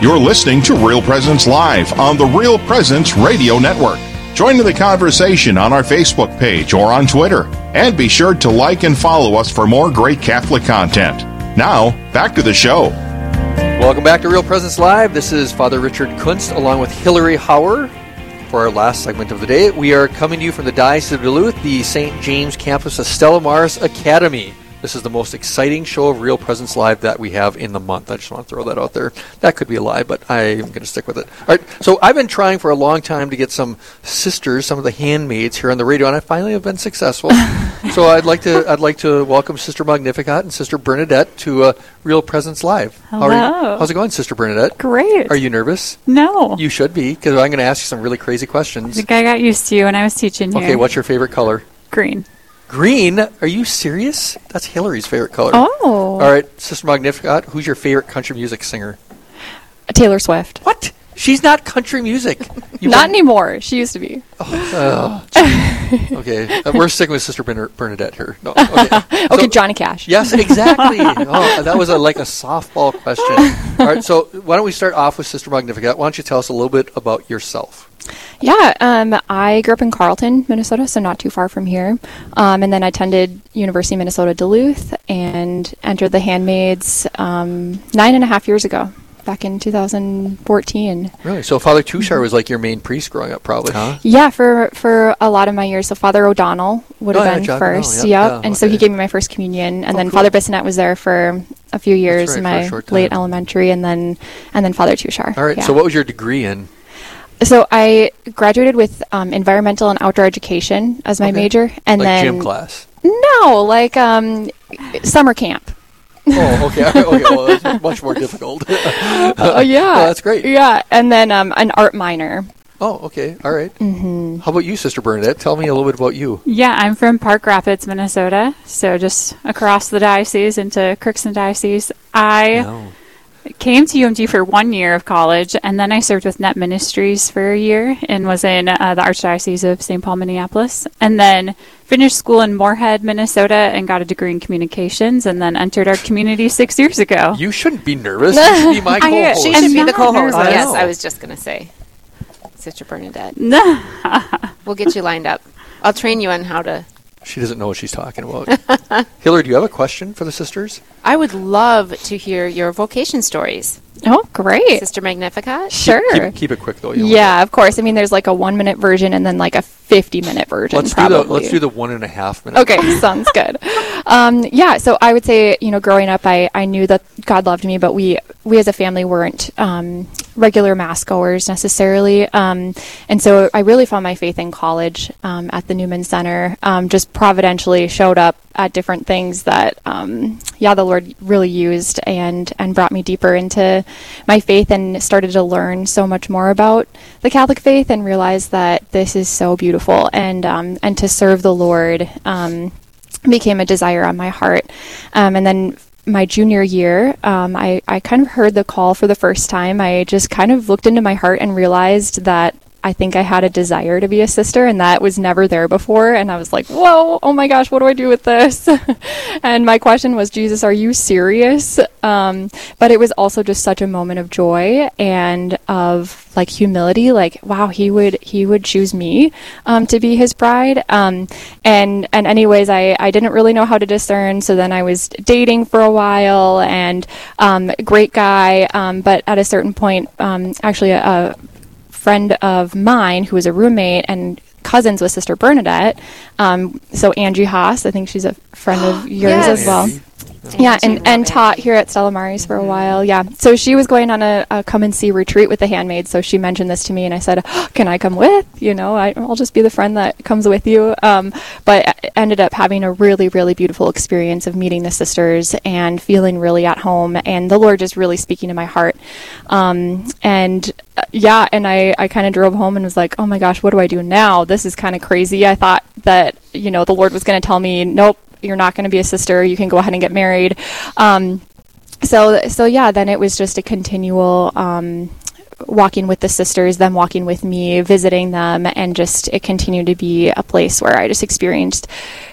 You're listening to Real Presence Live on the Real Presence Radio Network. Join in the conversation on our Facebook page or on Twitter. And be sure to like and follow us for more great Catholic content. Now, back to the show. Welcome back to Real Presence Live. This is Father Richard Kunst along with Hillary Hauer for our last segment of the day. We are coming to you from the Diocese of Duluth, the St. James campus of Stella Maris Academy. This is the most exciting show of Real Presence Live that we have in the month. I just want to throw that out there. That could be a lie, but I am going to stick with it. All right. So I've been trying for a long time to get some sisters, some of the handmaids here on the radio, and I finally have been successful. so I'd like to I'd like to welcome Sister Magnificat and Sister Bernadette to uh, Real Presence Live. Hello. How how's it going, Sister Bernadette? Great. Are you nervous? No. You should be, because I'm going to ask you some really crazy questions. I think I got used to you when I was teaching here. Okay, what's your favorite color? green? Green? Are you serious? That's Hillary's favorite color. Oh. All right, Sister Magnificat, who's your favorite country music singer? Taylor Swift. What? She's not country music. Not been- anymore. She used to be. Oh, okay, uh, we're sticking with Sister Bernadette here. No, okay. Okay, So- Johnny Cash. Yes, exactly. oh, that was a, like a softball question. All right, so why don't we start off with Sister Magnificat? Why don't you tell us a little bit about yourself? Yeah, um, I grew up in Carlton, Minnesota, so not too far from here. Um, and then I attended University of Minnesota Duluth and entered the Handmaids um, nine and a half years ago, back in 2014. Really? So Father Tushar was like your main priest growing up, probably, huh? Yeah, for for a lot of my years. So Father O'Donnell would Oh, have yeah, been O'Donnell, first. yep, Yep. yeah, and so he gave me my first communion, and Oh, then cool. Father Bissonette was there for a few years right, in my late elementary, and then and then Father Tushar. All right, yeah. so what was your degree in? So I graduated with um, environmental and outdoor education as my Okay. major, and like then gym class. no, like um, summer camp. Oh, okay. okay, well, that's much more difficult. Oh yeah, Oh, that's great. Yeah, and then um, an art minor. Oh, okay. All right. hmm How about you, Sister Bernadette? Tell me a little bit about you. Yeah, I'm from Park Rapids, Minnesota. So just across the diocese into Crookston Diocese. I No. Came to UMD for one year of college, and then I served with Net Ministries for a year and was in uh, the Archdiocese of St. Paul, Minneapolis. And then finished school in Moorhead, Minnesota, and got a degree in communications, and then entered our community six years ago. You shouldn't be nervous. You should be my I- co-host. She I'm should be the co-host. nervous. Yes, I was just gonna say, Sister Bernadette. No. We'll get you lined up. I'll train you on how to. She doesn't know what she's talking about. Hillary, do you have a question for the sisters? I would love to hear your vocation stories, Oh, great. Sister Magnificat. Sure. Keep, keep it quick though. you yeah, of course. I mean, there's like a one minute version and then like a 50 minute version. Let's do the let's do the one and a half minute. Okay, sounds good. Um, yeah, so I would say, you know, growing up, I, I knew that God loved me, but we we as a family weren't um, regular mass goers necessarily, um, and so I really found my faith in college um, at the Newman Center. Um, just providentially showed up at different things that, um, yeah, the Lord really used and and brought me deeper into my faith and started to learn so much more about the Catholic faith and realized that this is so beautiful and um, and to serve the Lord um, became a desire on my heart. Um, and then my junior year, um, I, I kind of heard the call for the first time. I just kind of looked into my heart and realized that I think I had a desire to be a sister, and that was never there before. And I was like, whoa, oh my gosh, what do I do with this? and my question was, Jesus, are you serious? Um, but it was also just such a moment of joy and of like humility like wow he would he would choose me um, to be his bride um, and and anyways I, I didn't really know how to discern so then I was dating for a while and um, great guy um, but at a certain point um, actually a, a friend of mine who was a roommate and cousins with Sister Bernadette. Um, so Angie Haas, I think she's a friend of yours Yes. as well. Yeah, and, and taught here at Stella Maris for a while. Yeah, so she was going on a, a come and see retreat with the handmaids. So she mentioned this to me, and I said, "Can I come with? You know, I, I'll just be the friend that comes with you." Um, but I ended up having a really, really beautiful experience of meeting the sisters and feeling really at home, and the Lord just really speaking to my heart. Um, and uh, yeah, and I, I kind of drove home and was like, "Oh my gosh, what do I do now? This is kind of crazy." I thought that you know the Lord was going to tell me, "Nope." You're not going to be a sister. You can go ahead and get married. Um, so so yeah then it was just a continual um, walking with the sisters them walking with me visiting them and just it continued to be a place where i just experienced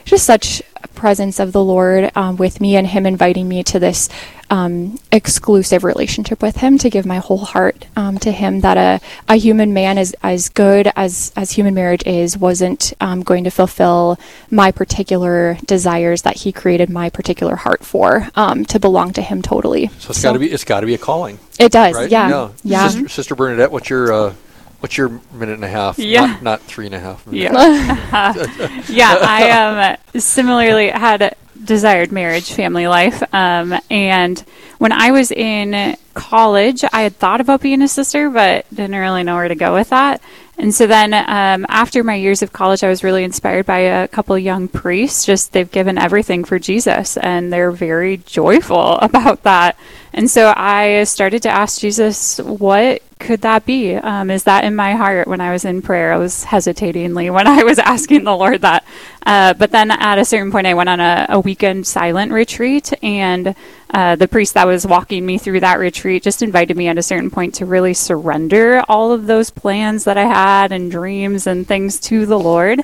just such presence of the Lord um, with me and Him inviting me to this um, exclusive relationship with Him to give my whole heart um, to Him. That a, a human man, as as good as as human marriage is, wasn't um, going to fulfill my particular desires that He created my particular heart for um, to belong to Him totally. So it's got to be it's got to be a calling. It does, right? yeah, yeah. Sister, Sister Bernadette, what's your uh, what's your minute and a half? Yeah. not, not three and a half. minutes. Yeah. yeah, I um, similarly had a desired marriage, family life. Um, and when I was in college, I had thought about being a sister, but didn't really know where to go with that. And so then um, after my years of college, I was really inspired by a couple young priests. Just they've given everything for Jesus and they're very joyful about that. And so I started to ask Jesus, what could that be? Um, is that in my heart when I was in prayer? I was hesitatingly when I was asking the Lord that. Uh, but then at a certain point, I went on a, a weekend silent retreat, and uh, the priest that was walking me through that retreat just invited me at a certain point to really surrender all of those plans that I had and dreams and things to the Lord.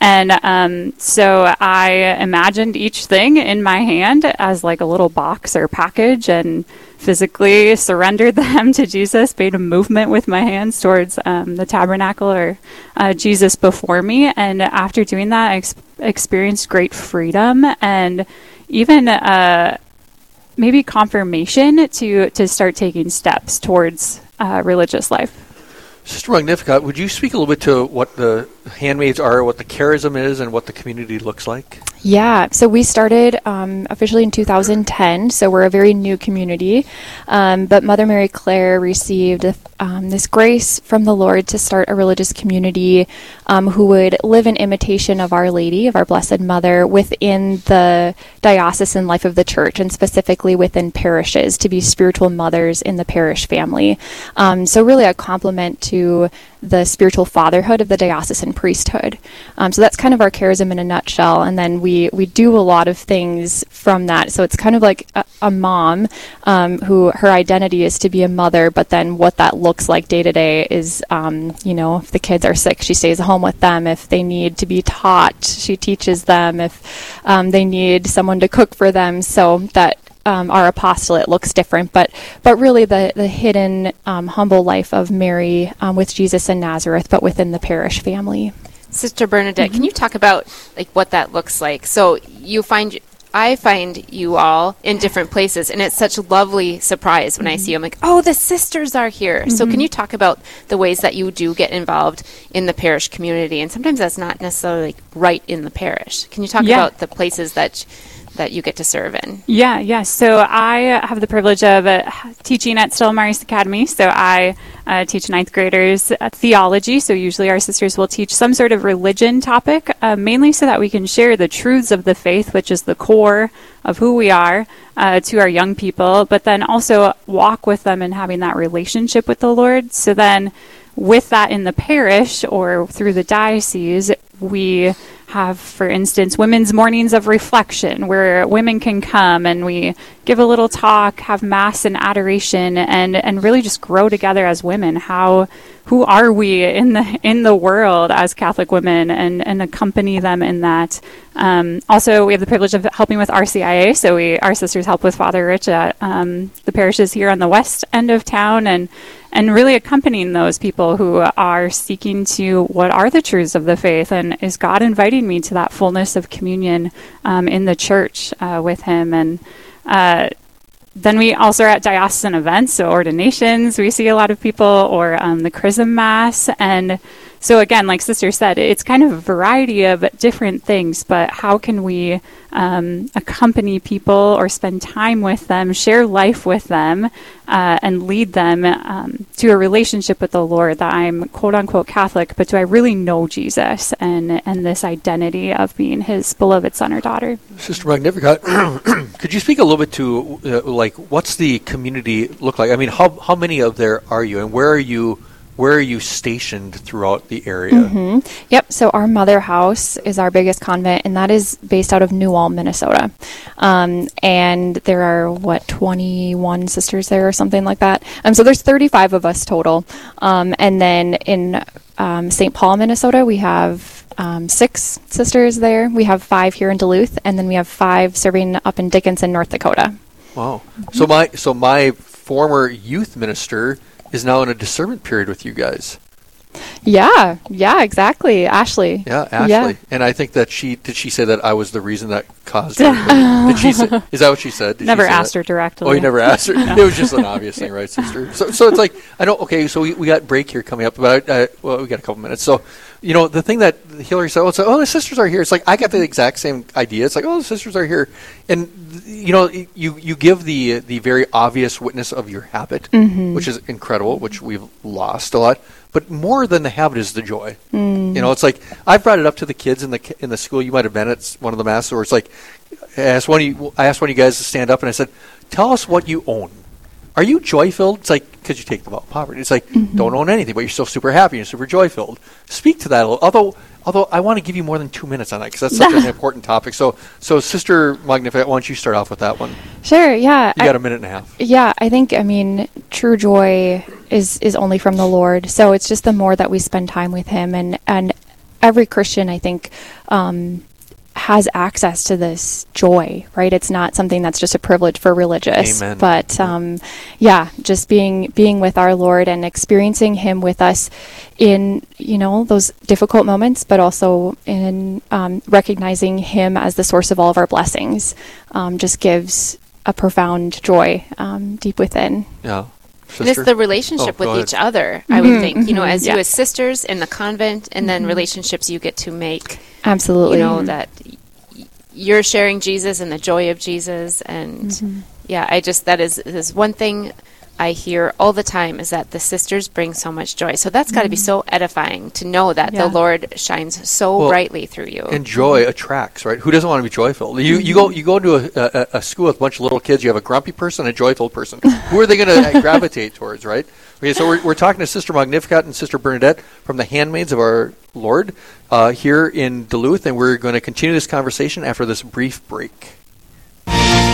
And um, so I imagined each thing in my hand as like a little box or package and physically surrendered them to Jesus, made a movement with my hands towards um, the tabernacle or uh, Jesus before me. And after doing that, I ex- experienced great freedom and even uh, maybe confirmation to, to start taking steps towards uh, religious life. Sister Magnificat, would you speak a little bit to what the handmaids are, what the charism is, and what the community looks like? Yeah, so we started um, officially in 2010, so we're a very new community. Um, but Mother Mary Claire received um, this grace from the Lord to start a religious community um, who would live in imitation of Our Lady, of our Blessed Mother, within the diocesan life of the church, and specifically within parishes to be spiritual mothers in the parish family. Um, so, really, a complement to the spiritual fatherhood of the diocesan priesthood. Um, so that's kind of our charism in a nutshell. And then we we do a lot of things from that. So it's kind of like a, a mom um, who her identity is to be a mother, but then what that looks like day to day is, um, you know, if the kids are sick, she stays home with them. If they need to be taught, she teaches them. If um, they need someone to cook for them, so that um, our apostolate looks different, but but really the the hidden um, humble life of Mary um, with Jesus in Nazareth, but within the parish family. Sister Bernadette, can mm-hmm. you talk about like what that looks like? So you find I find you all in different places, and it's such a lovely surprise when I see mm-hmm. you. I'm like, oh, the sisters are here. So, can mm-hmm. you talk about the ways that you do get involved in the parish community? And sometimes that's not necessarily like right in the parish. Can you talk Yeah. about the places that that you get to serve in? Yeah, yeah. So I have the privilege of uh, teaching at Stella Maris Academy. So I uh, teach ninth graders uh, theology. So usually our sisters will teach some sort of religion topic, uh, mainly so that we can share the truths of the faith, which is the core of who we are, uh, to our young people, but then also walk with them in having that relationship with the Lord. So then with that in the parish or through the diocese, we have, for instance, women's mornings of reflection where women can come and we give a little talk, have mass and adoration, and, and really just grow together as women. How who are we in the in the world as Catholic women, and, and accompany them in that. Um, also, we have the privilege of helping with RCIA, so we our sisters help with Father Rich at um, the parishes here on the west end of town, and and really accompanying those people who are seeking to what are the truths of the faith, and is God inviting me to that fullness of communion um, in the church uh, with Him, and uh, then we also are at diocesan events, so ordinations, we see a lot of people, or um, the Chrism Mass. And so, again, like Sister said, it's kind of a variety of different things, but how can we um, accompany people or spend time with them, share life with them, uh, and lead them um, to a relationship with the Lord that I'm quote unquote Catholic, but do I really know Jesus and, and this identity of being his beloved son or daughter? Sister Magnificat, could you speak a little bit to uh, like what's the community look like? I mean, how how many of there are you, and where are you? Where are you stationed throughout the area? Yep. So our mother house is our biggest convent, and that is based out of New Ulm, Minnesota. Um, and there are what 21 sisters there, or something like that. Um, so there's 35 of us total. Um, and then in um, St. Paul, Minnesota, we have um, six sisters there. We have five here in Duluth, and then we have five serving up in Dickinson, North Dakota. Wow. So my so my former youth minister is now in a discernment period with you guys. Yeah, yeah, exactly. Ashley. Yeah, Ashley. Yeah. And I think that she did she say that I was the reason that caused it. did she say, is that what she said? Did Never say asked that? her directly. Oh, you never asked her. It was just an obvious thing, right, sister? So, so it's like I don't. Okay, so we, we got break here coming up, but I, I, well, we got a couple minutes. So, you know, the thing that Hillary said, oh, it's like, oh, the sisters are here. It's like I got the exact same idea. It's like, oh, the sisters are here, and you know, you you give the the very obvious witness of your habit, mm-hmm. which is incredible, which we've lost a lot. But more than the habit is the joy. Mm. You know, it's like I've brought it up to the kids in the in the school. You might have been at one of the masses where it's like I asked one of you, I asked one of you guys to stand up, and I said, "Tell us what you own. Are you joy filled?" It's like because you take the about poverty. It's like don't own anything, but you're still super happy and super joy filled. Speak to that. a little. Although, although I want to give you more than two minutes on that because that's such an important topic. So, so Sister Magnificat, why don't you start off with that one? Sure. Yeah. You I- got a minute and a half. Yeah, I think I mean true joy is is only from the Lord. So it's just the more that we spend time with Him, and and every Christian I think um, has access to this joy. Right? It's not something that's just a privilege for religious, Amen. but um, yeah, just being being with our Lord and experiencing Him with us in you know those difficult moments, but also in um, recognizing Him as the source of all of our blessings, um, just gives a profound joy um, deep within. Yeah. And it's the relationship Oh, with each ahead. other, I would mm-hmm, think. You know, mm-hmm, as yeah. you as sisters in the convent, and then mm-hmm. relationships you get to make. Absolutely. You know that y- you're sharing Jesus and the joy of Jesus, and yeah, I just that is is one thing I hear all the time is that the sisters bring so much joy. So that's got to be mm-hmm. so edifying to know that Yeah. the Lord shines so Well, brightly through you. And joy attracts, right? Who doesn't want to be joyful? You you go mm-hmm. you go to a, a, a school with a bunch of little kids. You have a grumpy person, a joyful person. Who are they going to uh, gravitate towards, right? Okay, so we're, we're talking to Sister Magnificat and Sister Bernadette from the Handmaids of Our Lord uh, here in Duluth, and we're going to continue this conversation after this brief break.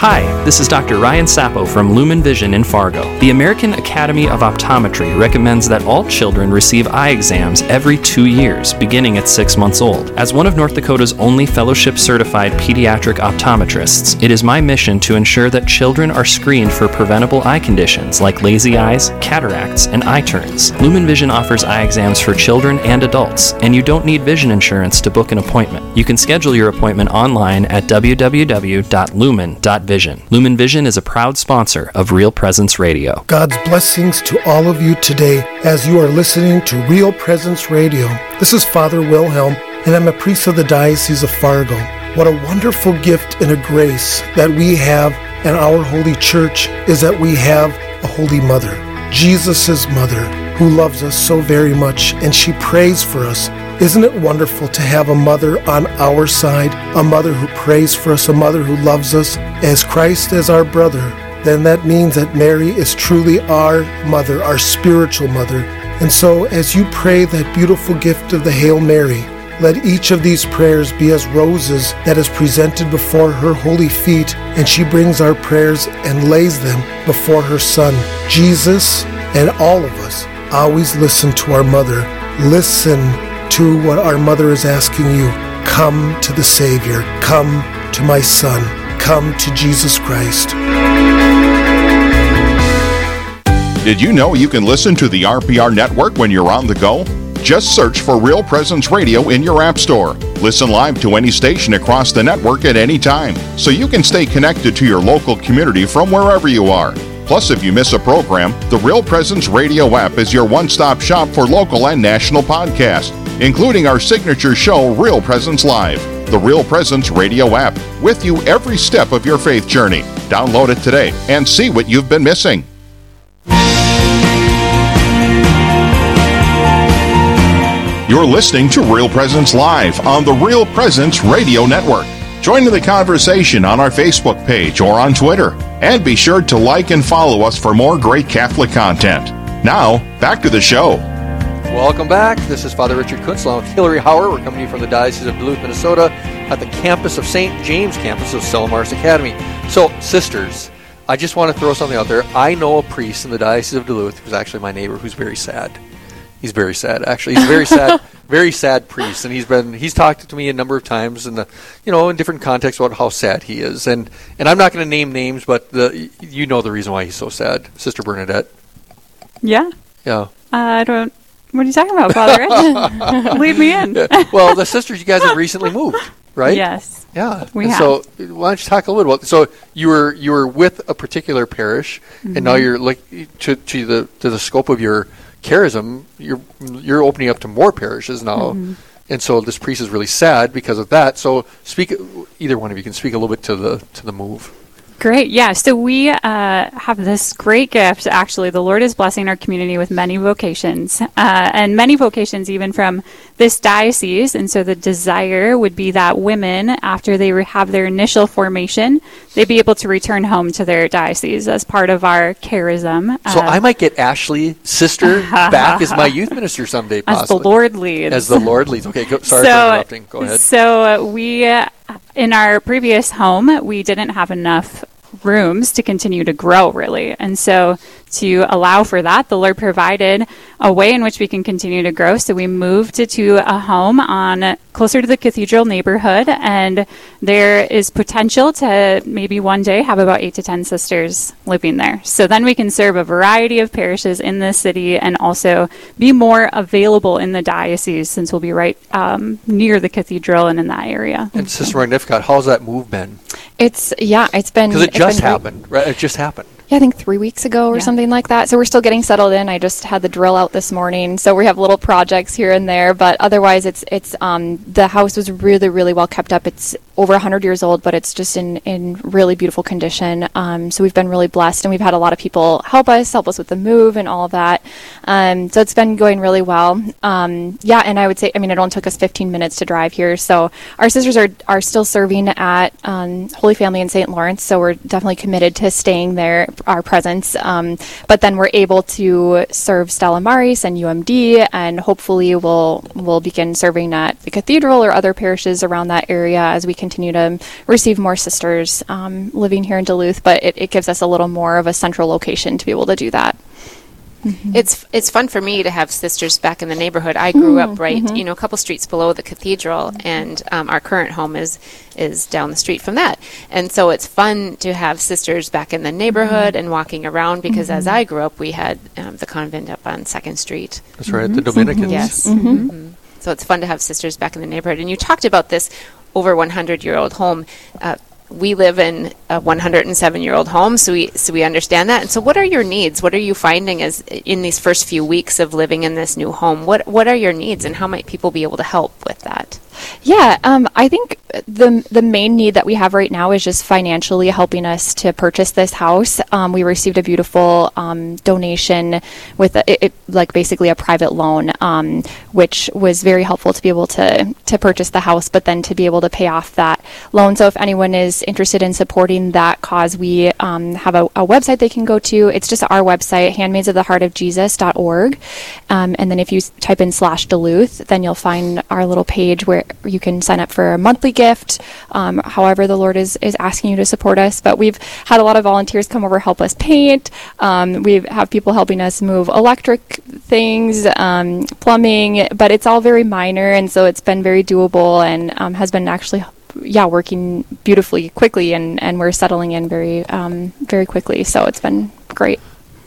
Hi, this is Dr. Ryan Sapo from Lumen Vision in Fargo. The American Academy of Optometry recommends that all children receive eye exams every two years, beginning at six months old. As one of North Dakota's only fellowship certified pediatric optometrists, it is my mission to ensure that children are screened for preventable eye conditions like lazy eyes, cataracts, and eye turns. Lumen Vision offers eye exams for children and adults, and you don't need vision insurance to book an appointment. You can schedule your appointment online at www.lumen.vision. Lumen Vision is a proud sponsor of Real Presence Radio. God's blessings to all of you today as you are listening to Real Presence Radio. This is Father Wilhelm, and I'm a priest of the Diocese of Fargo. What a wonderful gift and a grace that we have in our holy church is that we have a holy mother, Jesus' mother, who loves us so very much, and she prays for us. Isn't it wonderful to have a mother on our side, a mother who prays for us, a mother who loves us as Christ as our brother? Then that means that Mary is truly our mother, our spiritual mother. And so, as you pray that beautiful gift of the Hail Mary, let each of these prayers be as roses that is presented before her holy feet, and she brings our prayers and lays them before her Son. Jesus and all of us always listen to our mother. Listen to what our mother is asking you. Come to the Savior. Come to my Son. Come to Jesus Christ. Did you know you can listen to the RPR network when you're on the go? Just search for Real Presence Radio in your App Store. Listen live to any station across the network at any time, so you can stay connected to your local community from wherever you are. Plus, if you miss a program, the Real Presence Radio app is your one stop shop for local and national podcasts, including our signature show, Real Presence Live. The Real Presence Radio app, with you every step of your faith journey. Download it today and see what you've been missing. You're listening to Real Presence Live on the Real Presence Radio Network. Join in the conversation on our Facebook page or on Twitter. And be sure to like and follow us for more great Catholic content. Now, back to the show. Welcome back. This is Father Richard Kunst along with Hillary Hauer. We're coming to you from the Diocese of Duluth, Minnesota, at the campus of St. James campus of Stella Maris Academy. So, sisters, I just want to throw something out there. I know a priest in the Diocese of Duluth who's actually my neighbor who's very sad. He's very sad. Actually, he's a very sad, very sad priest, and he's been he's talked to me a number of times, in the you know in different contexts about how sad he is, and and I'm not going to name names, but the you know the reason why he's so sad, Sister Bernadette. Yeah. Yeah. Uh, I don't. What are you talking about, Father? Lead me in. well, the sisters, you guys have recently moved, right? Yes. Yeah. We And have. So why don't you talk a little about? So you were you were with a particular parish, and now Mhm. you're like to to the to the scope of your charism. You're you're opening up to more parishes now, Mhm. and so this priest is really sad because of that. So speak. Either one of you can speak a little bit to the to the move. Great. Yeah. So we uh, have this great gift. Actually, the Lord is blessing our community with many vocations, uh, and many vocations even from this diocese. And so the desire would be that women, after they re- have their initial formation, they be able to return home to their diocese as part of our charism. So Uh, I might get Ashley, sister, back as my youth minister someday, possibly. as the. Lord leads. As the Lord leads. Okay, go, sorry for interrupting. Go ahead. So we, uh, in our previous home, we didn't have enough rooms to continue to grow, really, and so to allow for that, the Lord provided a way in which we can continue to grow. So we moved to, a home on closer to the cathedral neighborhood, and there is potential to maybe one day have about eight to ten sisters living there. So then we can serve a variety of parishes in this city and also be more available in the diocese since we'll be right um, near the cathedral and in that area. And Sister Magnificat, how's that move been? It's yeah, it's been Because it just been happened, right? It just happened. Yeah, I think three weeks ago or Yeah. something like that. So we're still getting settled in. I just had the drill out this morning, so we have little projects here and there. But otherwise, it's it's um, the house was really really well kept up. It's over hundred years old, but it's just in in really beautiful condition. Um, so we've been really blessed, and we've had a lot of people help us, help us with the move and all of that. Um, so it's been going really well. Um, yeah, and I would say, I mean, it only took us 15 minutes to drive here. So our sisters are are still serving at um, Holy Family in St. Lawrence. So we're definitely committed to staying there, our presence. Um, but then we're able to serve Stella Maris and UMD, and hopefully we'll we'll begin serving at the cathedral or other parishes around that area as we continue to receive more sisters um, living here in Duluth. But it, it gives us a little more of a central location to be able to do that. It's it's fun for me to have sisters back in the neighborhood. I grew Mm-hmm, up right, you know, a couple streets below the cathedral, and um, our current home is is down the street from that. And so it's fun to have sisters back in the neighborhood Mm-hmm. and walking around because as I grew up, we had um, the convent up on Second Street. That's right, the Dominicans. Yes. Mm-hmm. So it's fun to have sisters back in the neighborhood. And you talked about this over 100 year old home. Uh, we live in a 107 year old home, so we so we understand that. And so, what are your needs? What are you finding as in these first few weeks of living in this new home? What what are your needs, and how might people be able to help with that? Yeah, um, I think the the main need that we have right now is just financially helping us to purchase this house. Um, we received a beautiful um, donation with a, it, it, like basically a private loan, um, which was very helpful to be able to to purchase the house, but then to be able to pay off that loan. So if anyone is interested in supporting that cause, we um, have a, a website they can go to. It's just our website, handmaids of the heart of handmaidsoftheheartofjesus.org. Um, and then if you type in slash Duluth, then you'll find our little page where you can sign up for a monthly gift, um, however the Lord is, is asking you to support us. But we've had a lot of volunteers come over help us paint. Um, we have people helping us move electric things, um, plumbing, but it's all very minor, and so it's been very doable and um, has been actually yeah working beautifully quickly and, and we're settling in very um, very quickly so it's been great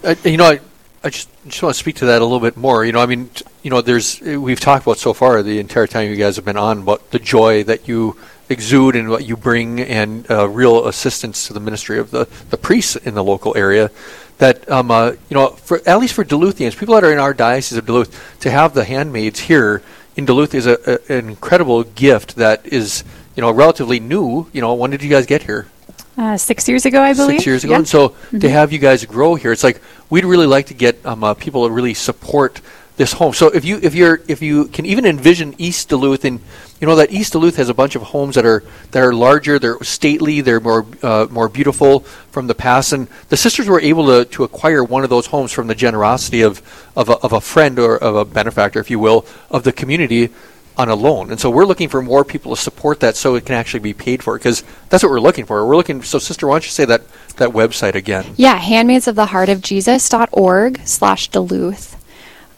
Uh, you know, I, just just want to speak to that a little bit more. You know, I mean, you know, there's we've talked about so far the entire time you guys have been on about the joy that you exude and what you bring, and uh, real assistance to the ministry of the the priests in the local area. That um, uh, you know, for at least for Duluthians, people that are in our diocese of Duluth, to have the handmaids here in Duluth is a, a, an incredible gift that is you know relatively new. You know, when did you guys get here? Uh, six years ago, I believe. six years ago. Yeah. And so to have you guys grow here, it's like we'd really like to get um, uh, people to really support this home. So if you if you're if you can even envision East Duluth and you know that East Duluth has a bunch of homes that are that are larger, they're stately, they're more uh, more beautiful from the past, and the sisters were able to, to acquire one of those homes from the generosity of of a, of a friend or of a benefactor, if you will, of the community on a loan. And so we're looking for more people to support that so it can actually be paid for because that's what we're looking for. We're looking so sister, why don't you say that that website again? Yeah, handmaidsoftheheartofjesus.org slash Duluth.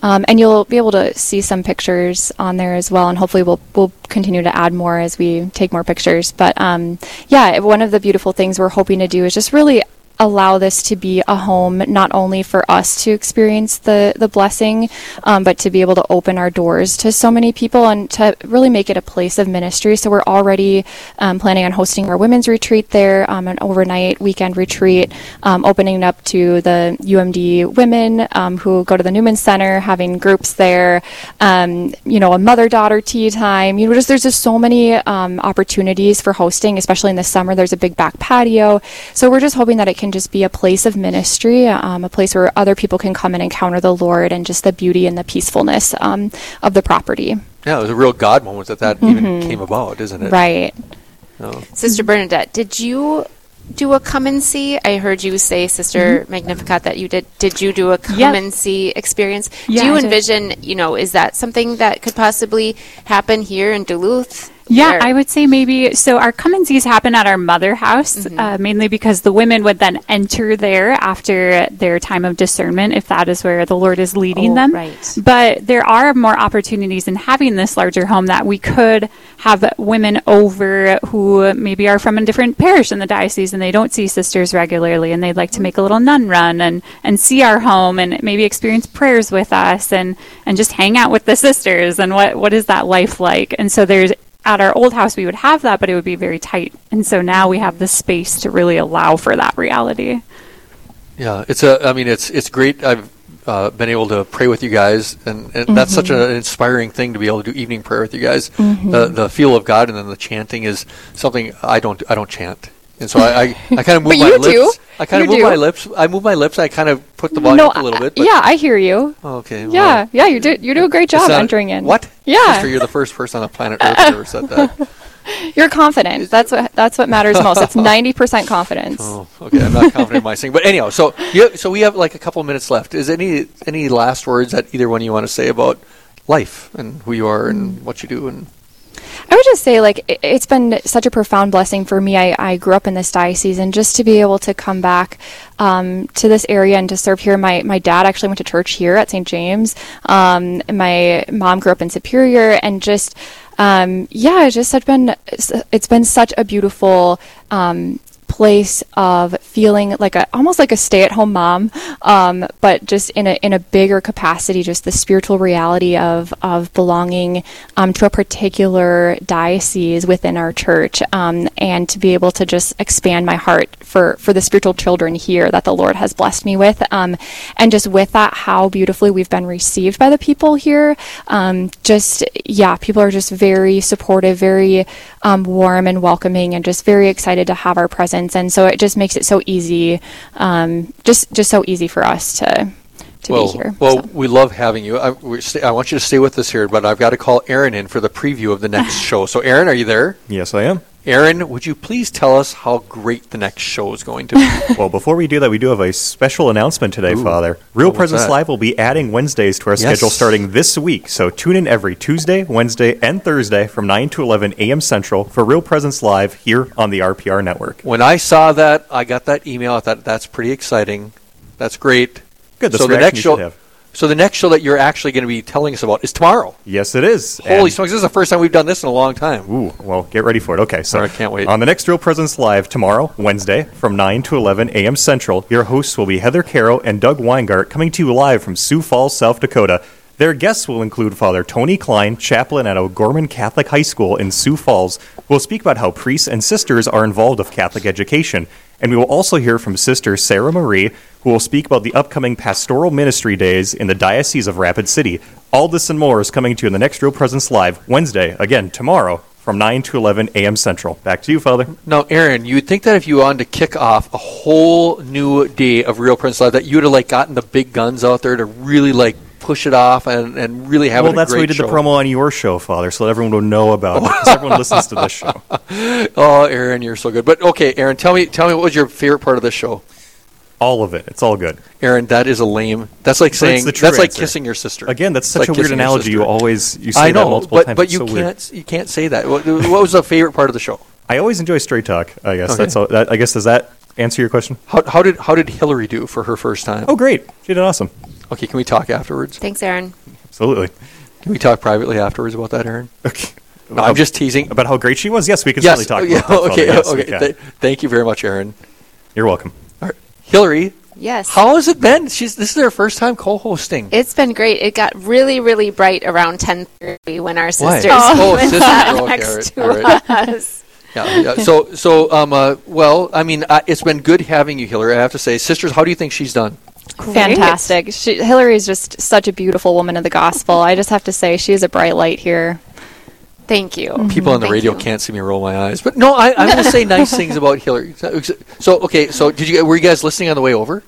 Um, and you'll be able to see some pictures on there as well, and hopefully we'll we'll continue to add more as we take more pictures. But um, yeah, one of the beautiful things we're hoping to do is just really allow this to be a home not only for us to experience the the blessing, um, but to be able to open our doors to so many people and to really make it a place of ministry. So we're already um, planning on hosting our women's retreat there, um, an overnight weekend retreat, um, opening up to the UMD women um, who go to the Newman Center, having groups there. Um, you know, a mother daughter tea time. You know, just there's just so many opportunities for hosting, especially in the summer. There's a big back patio, so we're just hoping that it can can just be a place of ministry, um, a place where other people can come and encounter the Lord and just the beauty and the peacefulness um, of the property. Yeah, it was a real God moment that that mm-hmm. even came about, isn't it? Right. Oh. Sister Bernadette, did you do a come and see? I heard you say, Sister mm-hmm. Magnificat, that you did. Did you do a come yep. and see experience? Yeah, do you envision, you know, is that something that could possibly happen here in Duluth? Yeah, I would say maybe. So our come and sees happen at our mother house, mm-hmm. uh, mainly because the women would then enter there after their time of discernment, if that is where the Lord is leading oh, them. Right. But there are more opportunities in having this larger home that we could have women over who maybe are from a different parish in the diocese and they don't see sisters regularly and they'd like to make a little nun run and, and see our home and maybe experience prayers with us and, and just hang out with the sisters and what, what is that life like? And so there's at our old house we would have that, but it would be very tight. And so now we have the space to really allow for that reality. Yeah, it's a. I mean, it's it's great. I've uh, been able to pray with you guys, and, and mm-hmm. that's such an inspiring thing to be able to do evening prayer with you guys. Mm-hmm. The the feel of God, and then the chanting is something I don't I don't chant. And so I, I, I kind of move my lips. Do. I kind of move do. my lips. I move my lips. I kind of put the volume no, up a little bit. yeah, I hear you. Okay. Well, yeah, yeah, you do. You do a great job entering in. What? Yeah. Sister, you're the first person on the planet Earth who ever said that. You're confident. That's what that's what matters most. It's ninety percent confidence. Oh, okay. I'm not confident in my singing, but anyhow. So, you, so we have like a couple minutes left. Is any any last words that either one you want to say about life and who you are and what you do and I would just say, like, it, has been such a profound blessing for me. I, I, grew up in this diocese, and just to be able to come back um, to this area and to serve here. My my dad actually went to church here at St. James. Um, my mom grew up in Superior, and just um, yeah, it's just such been it's been such a beautiful um, place of feeling like a almost like a stay-at-home mom, um, but just in a in a bigger capacity, just the spiritual reality of of belonging um, to a particular diocese within our church, um, and to be able to just expand my heart for for the spiritual children here that the Lord has blessed me with, um, and just with that, how beautifully we've been received by the people here. Um, just yeah, people are just very supportive, very um, warm and welcoming, and just very excited to have our presence and so it just makes it so easy, um, just just so easy for us to to well, be here. Well, so. we love having you. I, st- I, want you to stay with us here, but I've got to call Aaron in for the preview of the next show. So, Aaron, are you there? Yes, I am. Aaron, would you please tell us how great the next show is going to be? well, before we do that, we do have a special announcement today, Ooh. Father. Real Presence that? Live will be adding Wednesdays to our yes. schedule starting this week. So tune in every Tuesday, Wednesday, and Thursday from 9 to 11 a.m. Central for Real Presence Live here on the RPR network. When I saw that, I got that email. I thought that's pretty exciting. That's great. Good. so the next show. So the next show that you're actually going to be telling us about is tomorrow. Yes, it is. Holy and smokes! This is the first time we've done this in a long time. Ooh, well, get ready for it. Okay, so I can't wait. On the next Real Presence Live tomorrow, Wednesday, from 9 to 11 a.m. Central, your hosts will be Heather Caro and Doug Weingart, coming to you live from Sioux Falls, South Dakota. Their guests will include Father Tony Klein, chaplain at O'Gorman Catholic High School in Sioux Falls, who will speak about how priests and sisters are involved with Catholic education. And we will also hear from Sister Sarah Marie, who will speak about the upcoming pastoral ministry days in the Diocese of Rapid City. All this and more is coming to you in the next Real Presence Live, Wednesday, again, tomorrow, from 9 to 11 a.m. Central. Back to you, Father. Now, Aaron, you would think that if you wanted to kick off a whole new day of Real Presence Live, that you would have like gotten the big guns out there to really like push it off and, and really have a. well, that's why we did show. the promo on your show, Father, so that everyone would know about it. 'cause everyone listens to this show. Oh, Aaron, you're so good. But okay, Aaron, tell me, tell me what was your favorite part of this show? All of it. It's all good. Aaron, that is a lame. That's like saying the true that's like kissing your sister. Again, that's such like a weird analogy. You always you say I know, that multiple but times. but It's you so can't weird. you can't say that. What, what was the favorite part of the show? I always enjoy straight talk. I guess Okay. that's all. That, I guess does that answer your question? How, how did how did Hillary do for her first time? Oh, great. She did awesome. Okay, can we talk afterwards? Thanks, Aaron. Absolutely. Can we talk privately afterwards about that, Aaron? Okay. No, I'm just teasing. about how great she was. Yes, we can yes. certainly talk yeah, about that. Father. okay. Yes, okay. Th- thank you very much, Aaron. You're welcome. All right. Hillary, Yes. how has it been? She's this is her first time co-hosting. It's been great. It got really, really bright around 10:30 when our Why? sisters Oh, went sisters. sat Oh, okay, next all right, to all right. us. Yeah, yeah. So, so, um, uh, well, I mean, uh, it's been good having you, Hillary. I have to say, sisters, how do you think she's done? Fantastic. She, Hillary is just such a beautiful woman of the gospel. I just have to say, she is a bright light here. Thank you. People mm-hmm. on the Thank radio you. can't see me roll my eyes, but no, I, I'm going to say nice things about Hillary. So, so, okay, so did you were you guys listening on the way over?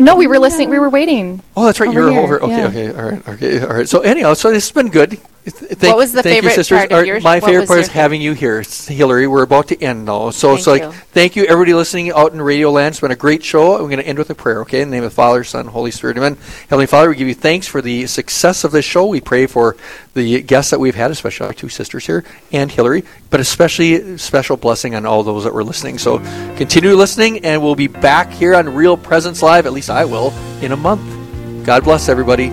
No, we were listening. We were waiting. Oh, that's right. Over you were here, over. Okay, yeah. okay, all right, okay, all right. So anyhow, so this has been good. Th- Thank, What was the thank you, favorite sisters. part of your- My favorite part is having you here, It's Hillary. We're about to end now, so it's Thank like you. thank you, everybody listening out in Radio Land. It's been a great show. I'm going to end with a prayer. Okay, in the name of the Father, Son, Holy Spirit, Amen. Heavenly Father, we give you thanks for the success of this show. We pray for the guests that we've had, especially our two sisters here and Hillary, but especially special blessing on all those that were listening. So continue listening, and we'll be back here on Real Presence Live. At least I will in a month. God bless everybody.